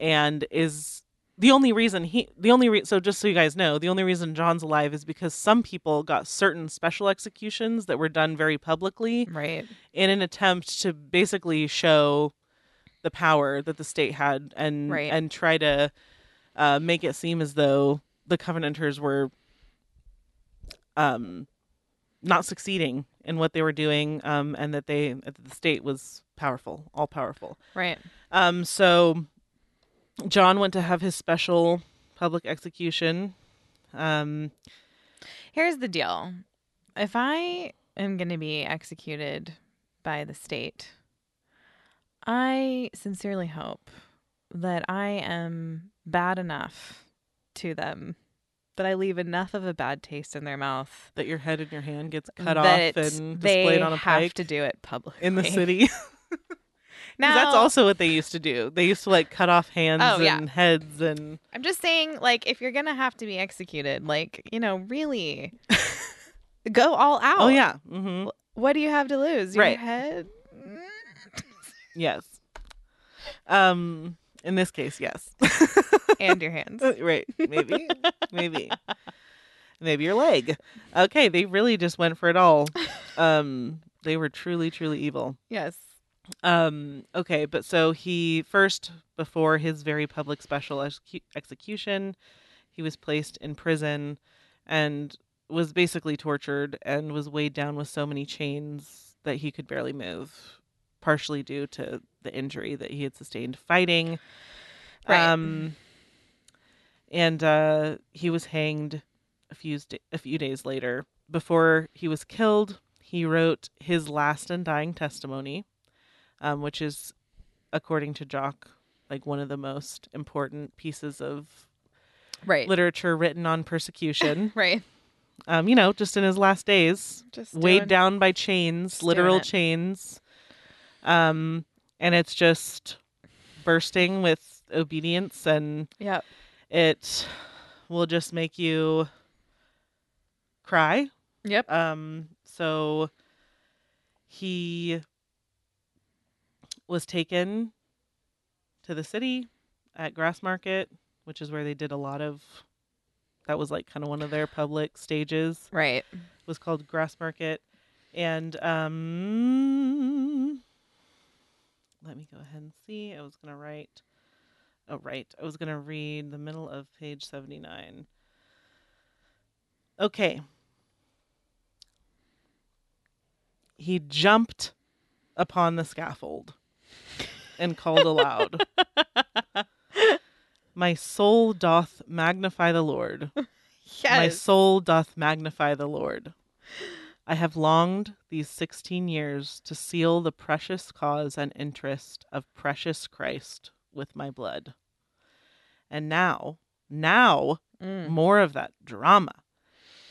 and is the only reason he the only re- so just so you guys know the only reason John's alive is because some people got certain special executions that were done very publicly Right. in an attempt to basically show the power that the state had and Right. and try to uh, make it seem as though the Covenanters were um not succeeding in what they were doing um and that they that the state was powerful all powerful Right. um so John went to have his special public execution um Here's the deal. If I am going to be executed by the state, I sincerely hope that I am bad enough to them that I leave enough of a bad taste in their mouth that your head and your hand gets cut off and displayed on a pike. They have to do it publicly in the city Now, that's also what they used to do. They used to like cut off hands Oh, yeah. and heads and I'm just saying, like, if you're gonna have to be executed, like, you know, really go all out. oh yeah, hmm What do you have to lose? Your Right. head? yes. Um, in this case, yes. and your hands. right, maybe, maybe, maybe your leg. Okay, they really just went for it all. Um, they were truly, truly evil. Yes. Um, okay, but so he first, before his very public special execu- execution, he was placed in prison and was basically tortured and was weighed down with so many chains that he could barely move, partially due to the injury that he had sustained fighting. Right. Um, and uh, he was hanged a few st- a few days later. Before he was killed, he wrote his last and dying testimony, um, which is, according to Jock, like one of the most important pieces of Right. literature written on persecution. Right. um, you know, just in his last days, Just weighed doing- down by chains, literal chains. Um, and it's just bursting with obedience, and Yep. it will just make you cry. Yep. Um, so he was taken to the city at Grass Market, which is where they did a lot of. That was like kind of one of their public stages Right. was called Grass Market. And um let me go ahead and see. I was gonna write oh right. I was gonna read the middle of page seventy nine. Okay. He jumped upon the scaffold and called aloud. My soul doth magnify the Lord, My soul doth magnify the Lord. I have longed these sixteen years to seal the precious cause and interest of precious Christ with my blood. And now, now, Mm. more of that drama.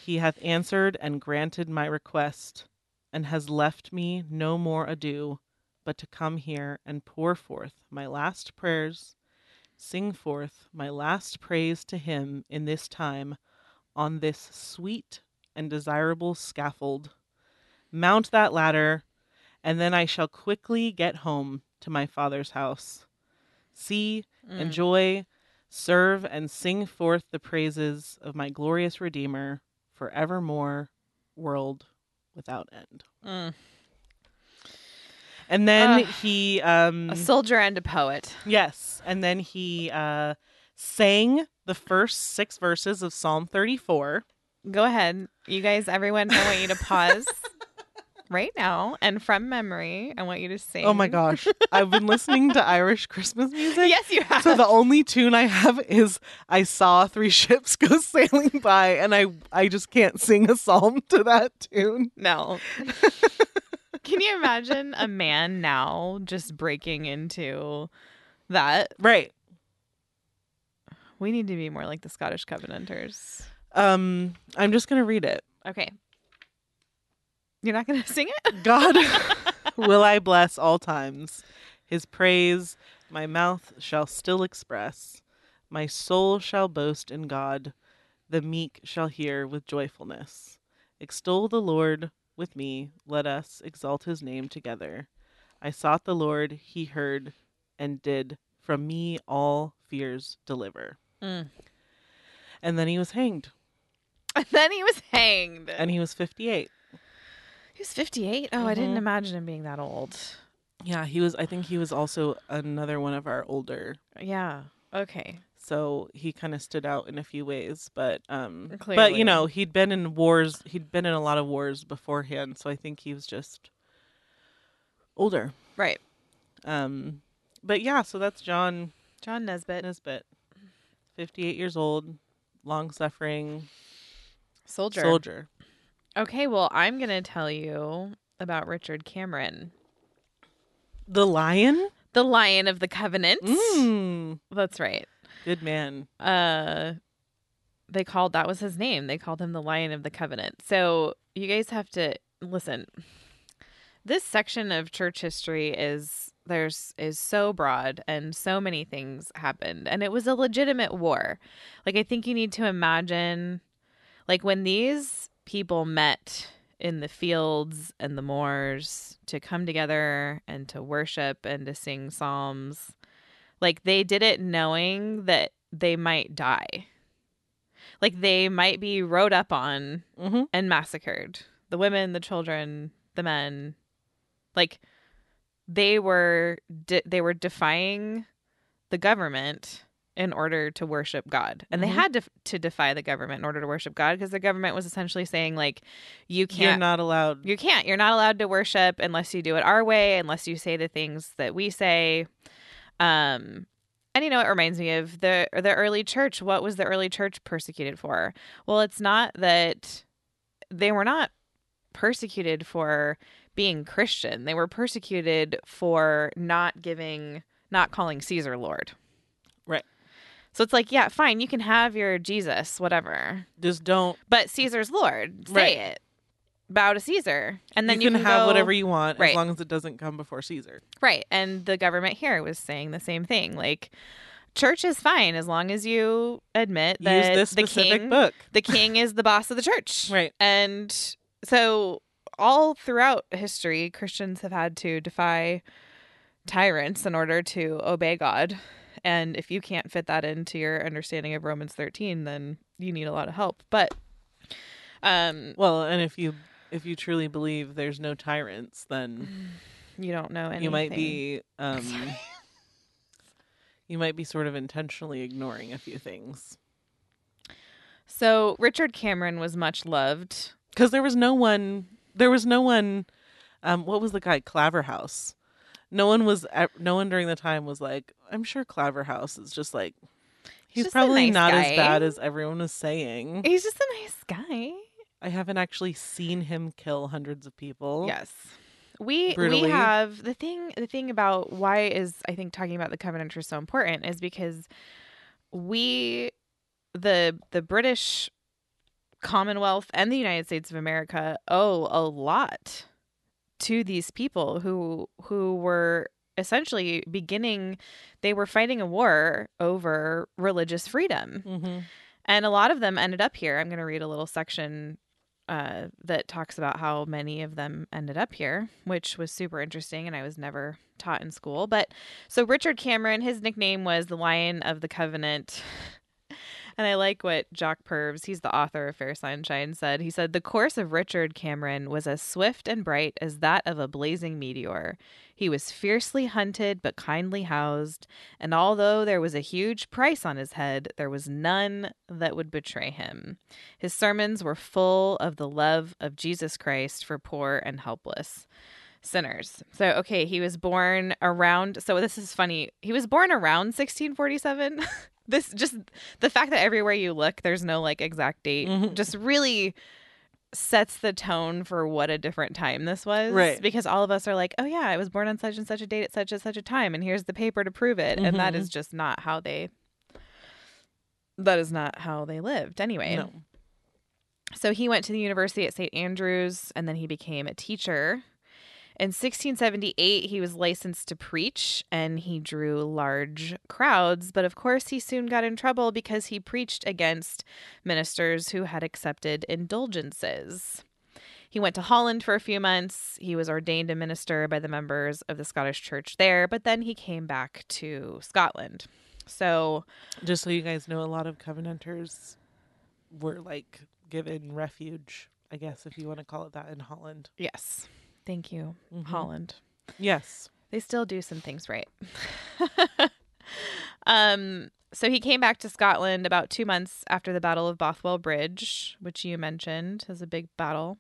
He hath answered and granted my request, and has left me no more ado but to come here and pour forth my last prayers, sing forth my last praise to him in this time on this sweet and desirable scaffold. Mount that ladder, and then I shall quickly get home to my father's house. See, Mm. enjoy, serve, and sing forth the praises of my glorious Redeemer forevermore, world without end. Mm. And then Ugh. he, um, A soldier and a poet. yes, and then he uh, sang the first six verses of Psalm 34. Go ahead. You guys, everyone, I want you to pause right now and from memory, I want you to sing. Oh my gosh, I've been listening to Irish Christmas music. Yes, you have. So the only tune I have is I saw three ships go sailing by and I I just can't sing a psalm to that tune. No. Can you imagine a man now just breaking into that? Right. We need to be more like the Scottish Covenanters. Um I'm just going to read it. Okay. You're not going to sing it? God will I bless all times. His praise my mouth shall still express. My soul shall boast in God. The meek shall hear with joyfulness. Extol the Lord with me. Let us exalt his name together. I sought the Lord, he heard and did from me all fears deliver. Mm. And then he was hanged, And then he was hanged. and he was 58. he was 58? Oh, I didn't Mhm. imagine him being that old. Yeah, he was. I think he was also another one of our older Yeah. Okay. So he kind of stood out in a few ways but um but you know he'd been in wars he'd been in a lot of wars beforehand so i think he was just older Right. um but yeah so that's john John Nesbitt. nisbet 58 years old long suffering Soldier. soldier Okay, well, I'm going to tell you about Richard Cameron, the lion the Lion of the Covenant. mm, That's right. Good man. Uh they called that was his name. They called him the lion of the covenant. So you guys have to listen. This section of church history is there's is so broad and so many things happened. And it was a legitimate war. Like i think you need to imagine like when these people met in the fields and the moors to come together and to worship and to sing psalms like they did it knowing that they might die. Like they might be rode up on mm-hmm. and massacred. The women, the children, the men. Like they were de- they were defying the government in order to worship God. And Mhm. they had to to defy the government in order to worship God because the government was essentially saying like you you're can't not allowed you can't. You're not allowed to worship unless you do it our way, unless you say the things that we say. Um, and you know, it reminds me of the the early church. What was the early church persecuted for? Well, it's not that they were not persecuted for being Christian. They were persecuted for not giving, not calling Caesar Lord. Right. So it's like, yeah, fine, you can have your Jesus, whatever, just don't but Caesar's Lord. Say Right. it. Bow to Caesar, and then you, you, can, have go- whatever you want Right. as long as it doesn't come before caesar Right. And the government here was saying the same thing. Like, church is fine as long as you admit that use this the king, book the king is the boss of the church. Right. And so, all throughout history, Christians have had to defy tyrants in order to obey God. And if you can't fit that into your understanding of Romans 13, then you need a lot of help. But, um, well and if you if you truly believe there's no tyrants then you don't know anything. you might be um you might be sort of intentionally ignoring a few things So, Richard Cameron was much loved because there was no one there was no one um what was the guy claverhouse no one was no one during the time was like i'm sure claverhouse is just like He's just probably nice not guy. as bad as everyone was saying. He's just a nice guy. I haven't actually seen him kill hundreds of people. Yes. We Brutally. we have the thing the thing about why is I think talking about the Covenanters so important is because we the the British Commonwealth and the United States of America owe a lot to these people who who were essentially beginning they were fighting a war over religious freedom hmm and a lot of them ended up here. I'm going to read a little section uh, that talks about how many of them ended up here, which was super interesting, and I was never taught in school. But so Richard Cameron, his nickname was the Lion of the Covenant. And I like what Jock Purves, he's the author of Fair Sunshine, said. He said, The course of Richard Cameron was as swift and bright as that of a blazing meteor. He was fiercely hunted but kindly housed, and although there was a huge price on his head, there was none that would betray him. His sermons were full of the love of Jesus Christ for poor and helpless sinners. So, okay, he was born around, so this is funny. He was born around 1647. this just the fact that everywhere you look, there's no like exact date, Mhm. just really sets the tone for what a different time this was. Right. Because all of us are like, oh, yeah, I was born on such and such a date at such and such a time, and here's the paper to prove it. And that Mhm. is just not how they. That is not how they lived anyway. No. So he went to the university at St. Andrews and then he became a teacher. In 1678, he was licensed to preach and he drew large crowds. But of course, he soon got in trouble because he preached against ministers who had accepted indulgences. He went to Holland for a few months. He was ordained a minister by the members of the Scottish church there, but then he came back to Scotland. So, Just so you guys know, a lot of Covenanters were like given refuge, I guess, if you want to call it that, in Holland. yes, thank you, Mhm. Holland. Yes. They still do some things right. um, so he came back to Scotland about two months after the Battle of Bothwell Bridge, which you mentioned as a big battle,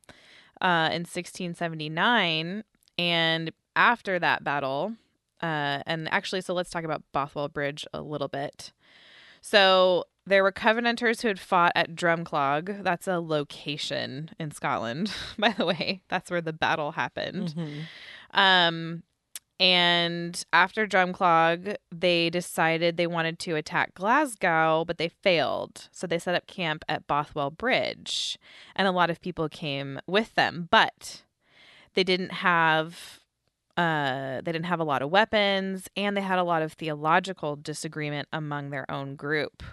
uh, in 1679. And after that battle, uh, and actually, so let's talk about Bothwell Bridge a little bit. So there were Covenanters who had fought at Drumclog. That's a location in Scotland, by the way. That's where the battle happened. Mhm. Um, and after Drumclog, they decided they wanted to attack Glasgow, but they failed. So they set up camp at Bothwell Bridge, and a lot of people came with them, but they didn't have. Uh, they didn't have a lot of weapons, and they had a lot of theological disagreement among their own group.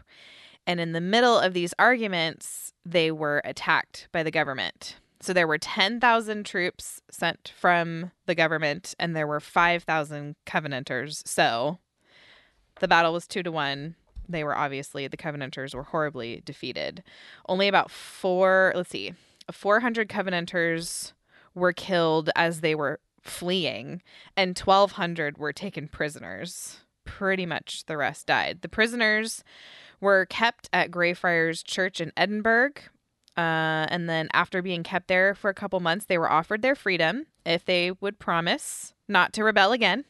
And in the middle of these arguments, they were attacked by the government. So there were 10,000 troops sent from the government, and there were 5,000 Covenanters. So the battle was two to one. They were obviously, the Covenanters were horribly defeated. Only about four, let's see, 400 Covenanters were killed as they were fleeing, and 1,200 were taken prisoners. Pretty much the rest died. The prisoners were kept at Greyfriars Church in Edinburgh. Uh, and then, after being kept there for a couple months, they were offered their freedom if they would promise not to rebel again.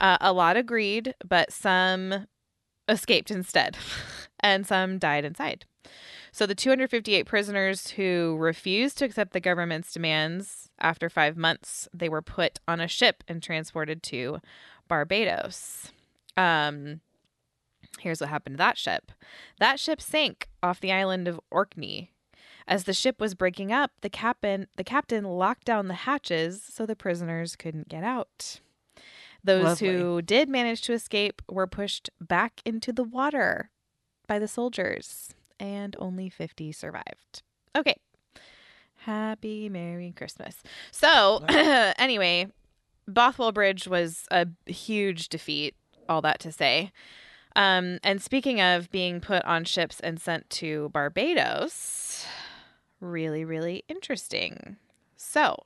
Uh, a lot agreed, but some escaped instead, and some died inside. So, the 258 prisoners who refused to accept the government's demands after five months, they were put on a ship and transported to Barbados. Um, here's what happened to that ship that ship sank off the island of Orkney. As the ship was breaking up, the captain the captain locked down the hatches so the prisoners couldn't get out. Those who did manage to escape were pushed back into the water by the soldiers, and only 50 survived. Okay. Happy Merry Christmas. So, anyway, Bothwell Bridge was a huge defeat, all that to say. Um, and speaking of being put on ships and sent to Barbados, really, really interesting. So,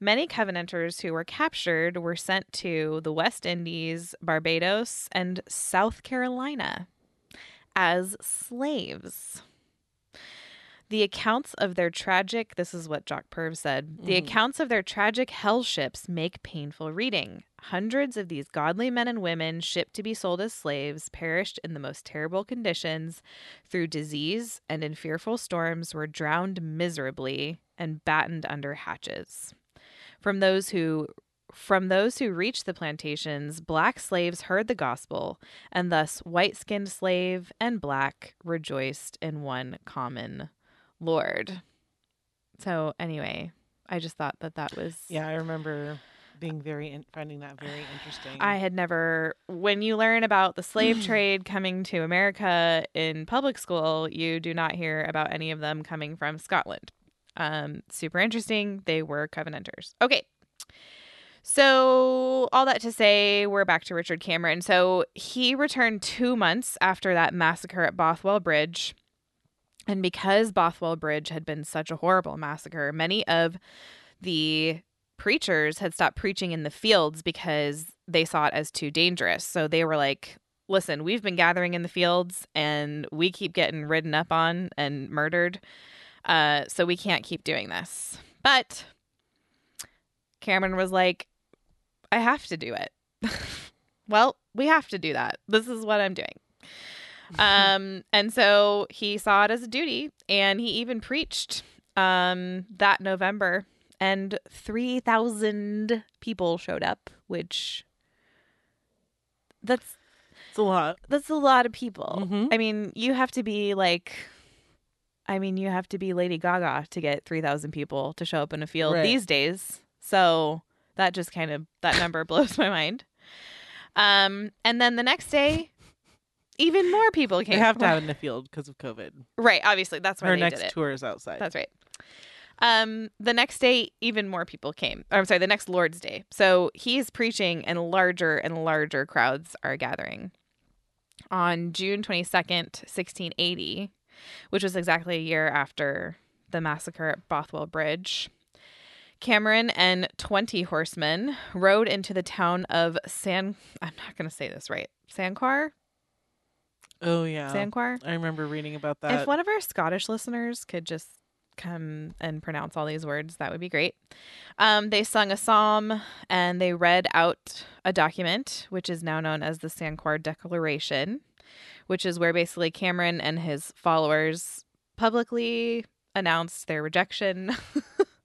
many Covenanters who were captured were sent to the West Indies, Barbados, and South Carolina as slaves. The accounts of their tragic, this is what Jock Purves said, the Mhm. accounts of their tragic hell ships make painful reading. Hundreds of these godly men and women shipped to be sold as slaves perished in the most terrible conditions through disease and in fearful storms were drowned miserably and battened under hatches. From those who from those who reached the plantations, black slaves heard the gospel, and thus white skinned slave and black rejoiced in one common Lord. So, anyway, I just thought that that was. Yeah, I remember being very in- finding that very interesting. I had never, when you learn about the slave trade coming to America in public school, you do not hear about any of them coming from Scotland. Um, super interesting. They were Covenanters. Okay. So, all that to say, we're back to Richard Cameron. So, he returned two months after that massacre at Bothwell Bridge. And because Bothwell Bridge had been such a horrible massacre, many of the preachers had stopped preaching in the fields because they saw it as too dangerous. So they were like, listen, we've been gathering in the fields and we keep getting ridden up on and murdered. Uh, so we can't keep doing this. But Cameron was like, I have to do it. well, we have to do that. This is what I'm doing. Um, and so he saw it as a duty and he even preached um, that November and 3,000 people showed up, which that's it's a lot. that's a lot of people. Mhm. I mean, you have to be like I mean, you have to be Lady Gaga to get 3,000 people to show up in a field Right. these days. So, that just kind of that number blows my mind. Um and then the next day even more people came. They have to have in the field because of COVID. Right, obviously that's why Her next tour is outside. That's right. Um, the next day, even more people came. Or, I'm sorry, the next Lord's Day. So he's preaching, and larger and larger crowds are gathering. On June 22nd, 1680, which was exactly a year after the massacre at Bothwell Bridge, Cameron and 20 horsemen rode into the town of San. I'm not going to say this right. Sanquhar? oh yeah. Sanquhar? I remember reading about that. If one of our Scottish listeners could just come and pronounce all these words, that would be great. Um, they sung a psalm and they read out a document, which is now known as the Sanquhar Declaration, which is where basically Cameron and his followers publicly announced their rejection.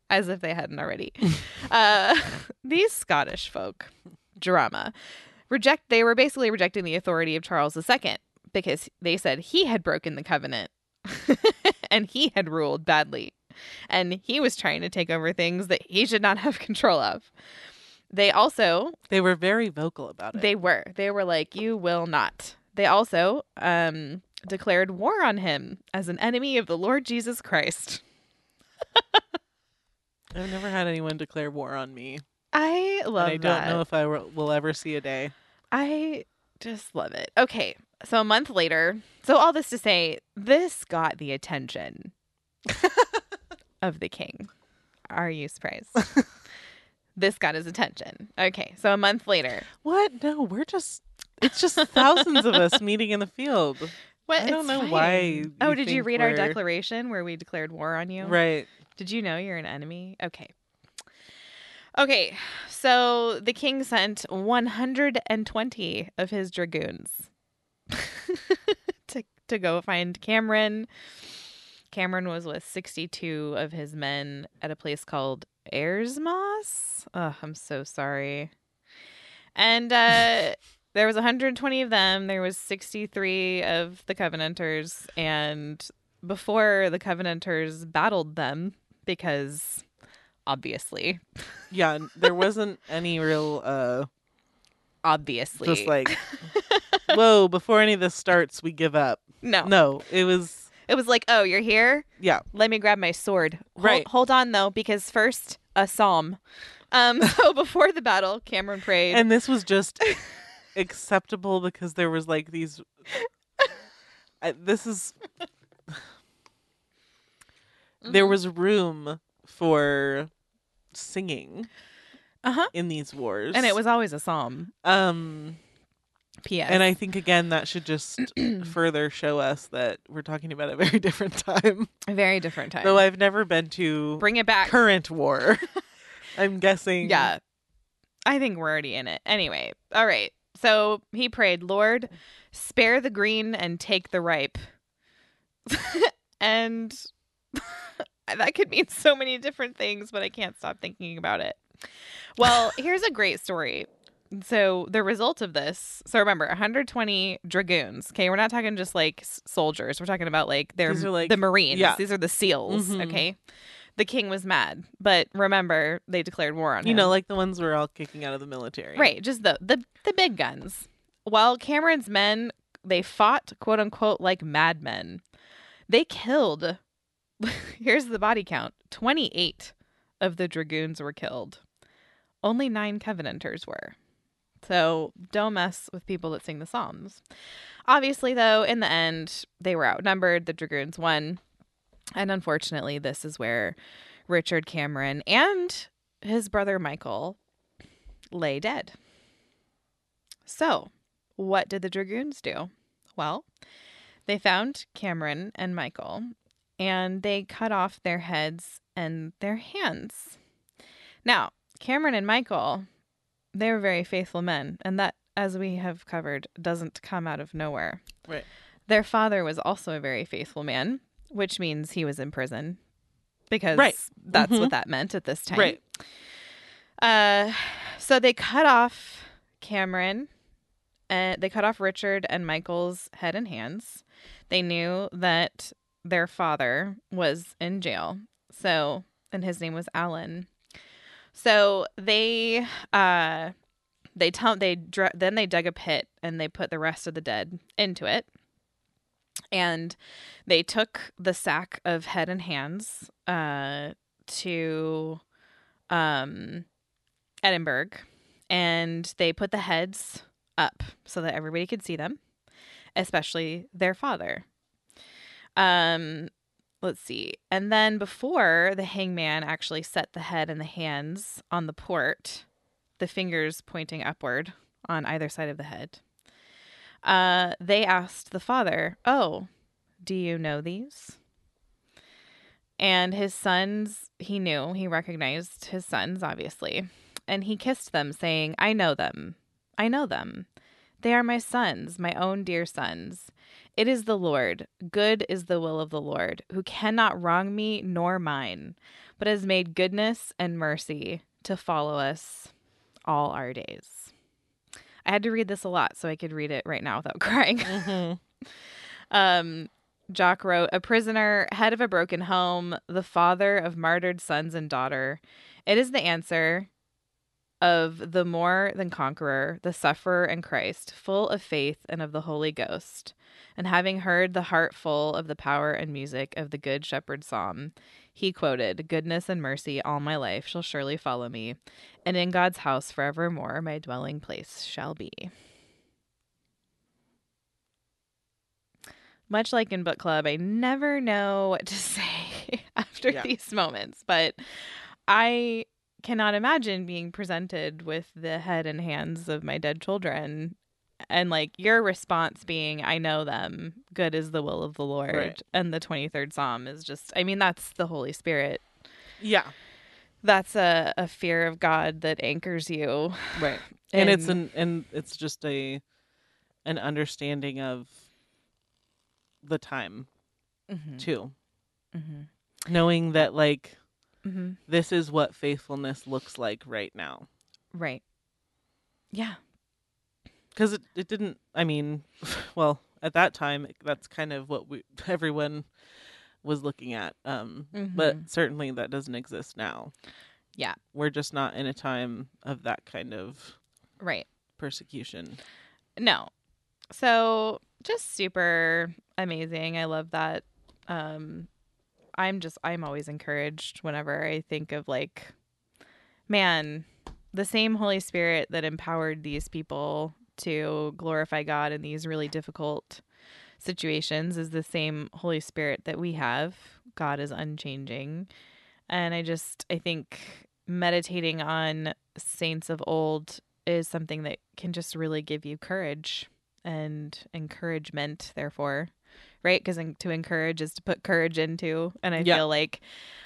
As if they hadn't already. uh, these Scottish folk, drama, reject. They were basically rejecting the authority of Charles II because they said he had broken the covenant and he had ruled badly and he was trying to take over things that he should not have control of. They also they were very vocal about it. they were they were like you will not. They also um declared war on him as an enemy of the Lord Jesus Christ. I've never had anyone declare war on me. I and love I don't that. know if I will ever see a day. I just love it. Okay, so a month later, so all this to say, this got the attention of the king. Are you surprised? this got his attention. Okay, so a month later, What? No, we're just it's just thousands of us meeting in the field. what? I don't it's know fine. why Oh, you did you read our we're- declaration where we declared war on you? Right. Did you know you're an enemy? Okay. Okay, so the king sent 120 of his dragoons to to go find Cameron. Cameron was with 62 of his men at a place called Ayrsmoss. Oh, I'm so sorry. And uh there was 120 of them. There was 63 of the Covenanters and before the Covenanters battled them because obviously Yeah, there wasn't any real uh obviously just like whoa, before any of this starts, we give up. no No, it was it was like oh you're here yeah. let me grab my sword Hold- Right. hold, on though because first a psalm um so before the battle cameron prayed And this was just acceptable because there was like these I, this is there was room for singing uh-huh in these wars. and it was always a psalm um P.S. And I think again that should just further show us that we're talking about a very different time. a very different time. Though I've never been to Bring it back. current war. I'm guessing. Yeah. I think we're already in it. Anyway, all right. So he prayed, Lord, spare the green and take the ripe. and that could mean so many different things, but I can't stop thinking about it. Well, here's a great story. So the result of this, so remember, 120 dragoons. Okay, we're not talking just like soldiers. We're talking about like they're like- the Marines. yeah. These are the SEALs. Mhm. Okay, the king was mad, but remember they declared war on You him. know, like the ones we're all kicking out of the military. Right, just the the the big guns. While Cameron's men they fought quote unquote like madmen. They killed here's the body count. 28 of the dragoons were killed. Only 9 covenanters were. So, don't mess with people that sing the psalms. Obviously though, in the end, they were outnumbered. The dragoons won. And unfortunately, this is where Richard Cameron and his brother Michael lay dead. So, what did the dragoons do? Well, they found Cameron and Michael and they cut off their heads and their hands. Now, Cameron and Michael, they were very faithful men, and that, as we have covered, doesn't come out of nowhere. Right. Their father was also a very faithful man, which means he was in prison because Right. that's Mhm. what that meant at this time. Right. Uh, so they cut off Cameron, and they cut off Richard and Michael's head and hands. They knew that their father was in jail, so and his name was Alan. So they uh they tell they dr- then they dug a pit and they put the rest of the dead into it. And they took the sack of head and hands uh to um Edinburgh and they put the heads up so that everybody could see them, especially their father. Um let's see. And then before the hangman actually set the head and the hands on the port, the fingers pointing upward on either side of the head. Uh they asked the father, "Oh, do you know these?" And his sons, he knew, he recognized his sons, obviously. And he kissed them, saying, I know them. I know them. They are my sons, my own dear sons. It is the Lord. Good is the will of the Lord, who cannot wrong me nor mine, but has made goodness and mercy to follow us all our days. I had to read this a lot so I could read it right now without crying. Mhm. Um, Jock wrote, A prisoner, head of a broken home, the father of martyred sons and daughter. It is the answer of the more than conqueror, the sufferer in Christ, full of faith and of the Holy Ghost. And having heard the heart full of the power and music of the Good Shepherd Psalm, he quoted, Goodness and mercy all my life shall surely follow me, and in God's house forevermore my dwelling place shall be. Much like in book club, I never know what to say after Yeah. these moments, but I cannot imagine being presented with the head and hands of my dead children and like your response being I know them, good is the will of the Lord. Right. And the 23rd psalm is just I mean that's the Holy Spirit. Yeah. That's a, a fear of God that anchors you. Right. And it's an and it's just a an understanding of the time Mhm. too. Mhm. Knowing that like Mhm. this is what faithfulness looks like right now. Right. Yeah. Because it, it didn't I mean well, at that time that's kind of what we everyone was looking at. Um Mhm. but certainly that doesn't exist now. Yeah. We're just not in a time of that kind of Right. persecution. No. So just super amazing. I love that. Um I'm just I'm always encouraged whenever I think of like man, the same Holy Spirit that empowered these people to glorify God in these really difficult situations is the same Holy Spirit that we have. God is unchanging. And I just I think meditating on saints of old is something that can just really give you courage and encouragement therefore right? Because to encourage is to put courage into and i feel like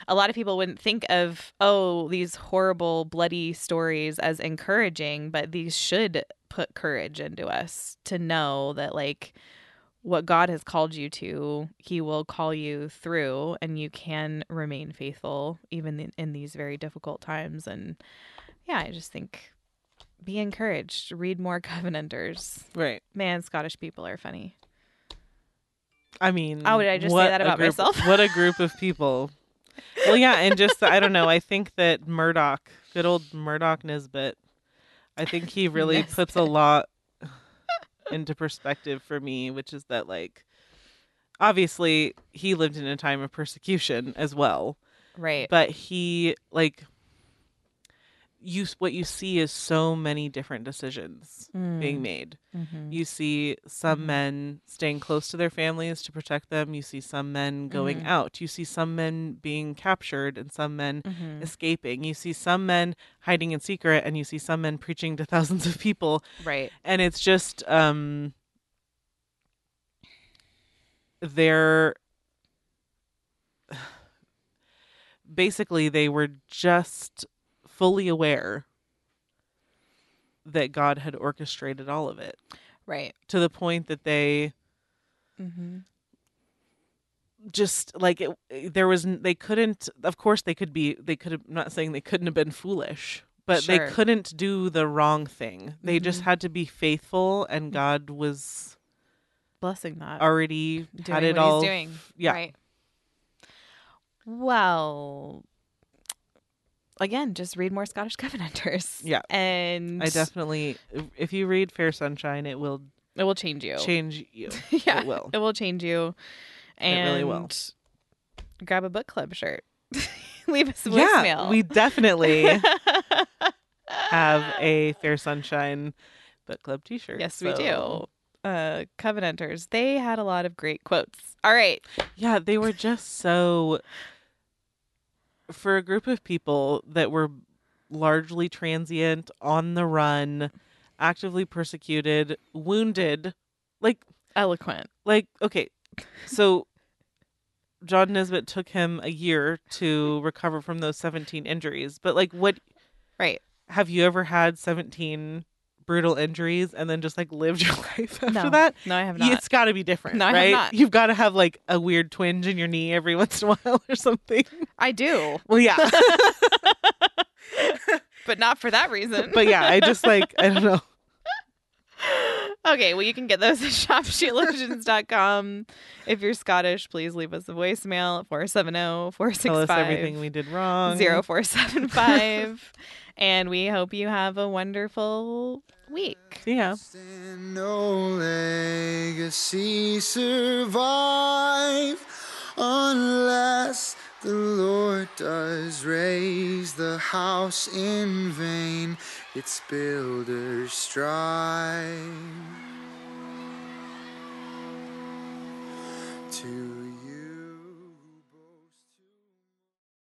a lot of people wouldn't think of oh these horrible bloody stories as encouraging but these should put courage into us to know that like what god has called you to he will call you through and you can remain faithful even in, in these very difficult times. And yeah i just think be encouraged. Read more covenanters. Right. man scottish people are funny I mean, Oh, did I just say that about group- myself? what a group of people. Well, yeah, and just I don't know. I think that Murdoch, good old Murdoch Nisbet, I think he really puts a lot into perspective for me, which is that like obviously he lived in a time of persecution as well, right but he like you what you see is so many different decisions being made. Mhm. You see some Mhm. men staying close to their families to protect them. You see some men going Mhm. out. You see some men being captured and some men Mhm. escaping. You see some men hiding in secret and you see some men preaching to thousands of people. right And it's just um they're basically they were just fully aware that God had orchestrated all of it. Right. To the point that they mm-hmm. just like it, there was they couldn't of course they could be they could have I'm not saying they couldn't have been foolish but Sure. they couldn't do the wrong thing. They just Mhm. had to be faithful and god was blessing that. already doing had it what all he's doing yeah. Right. Well again just read more scottish covenanters. Yeah. and i definitely if- you read fair sunshine it will it will change you. change you. Yeah it will. it will change you. And really will. grab a book club shirt. Leave us a yeah we definitely have a fair sunshine book club t-shirt yes we do. uh covenanters they had a lot of great quotes. All right. Yeah, they were just so for a group of people that were largely transient, on the run, actively persecuted, wounded. Like eloquent like okay. So John Nisbet took him a year to recover from those 17 injuries. But like what right have you ever had 17 brutal injuries and then just like lived your life after no that? no i have not. It's got to be different, No, I have right? not. You've got to have like a weird twinge in your knee every once in a while or something. i do Well, yeah, but not for that reason but yeah, I just like I don't know. okay, well, you can get those at shopsheologians.com. If you're Scottish, please leave us a voicemail at 470 Tell us everything we did wrong. 0475. and we hope you have a wonderful week. See ya. No legacy survive unless the Lord does raise the house in vain. Its builders strive to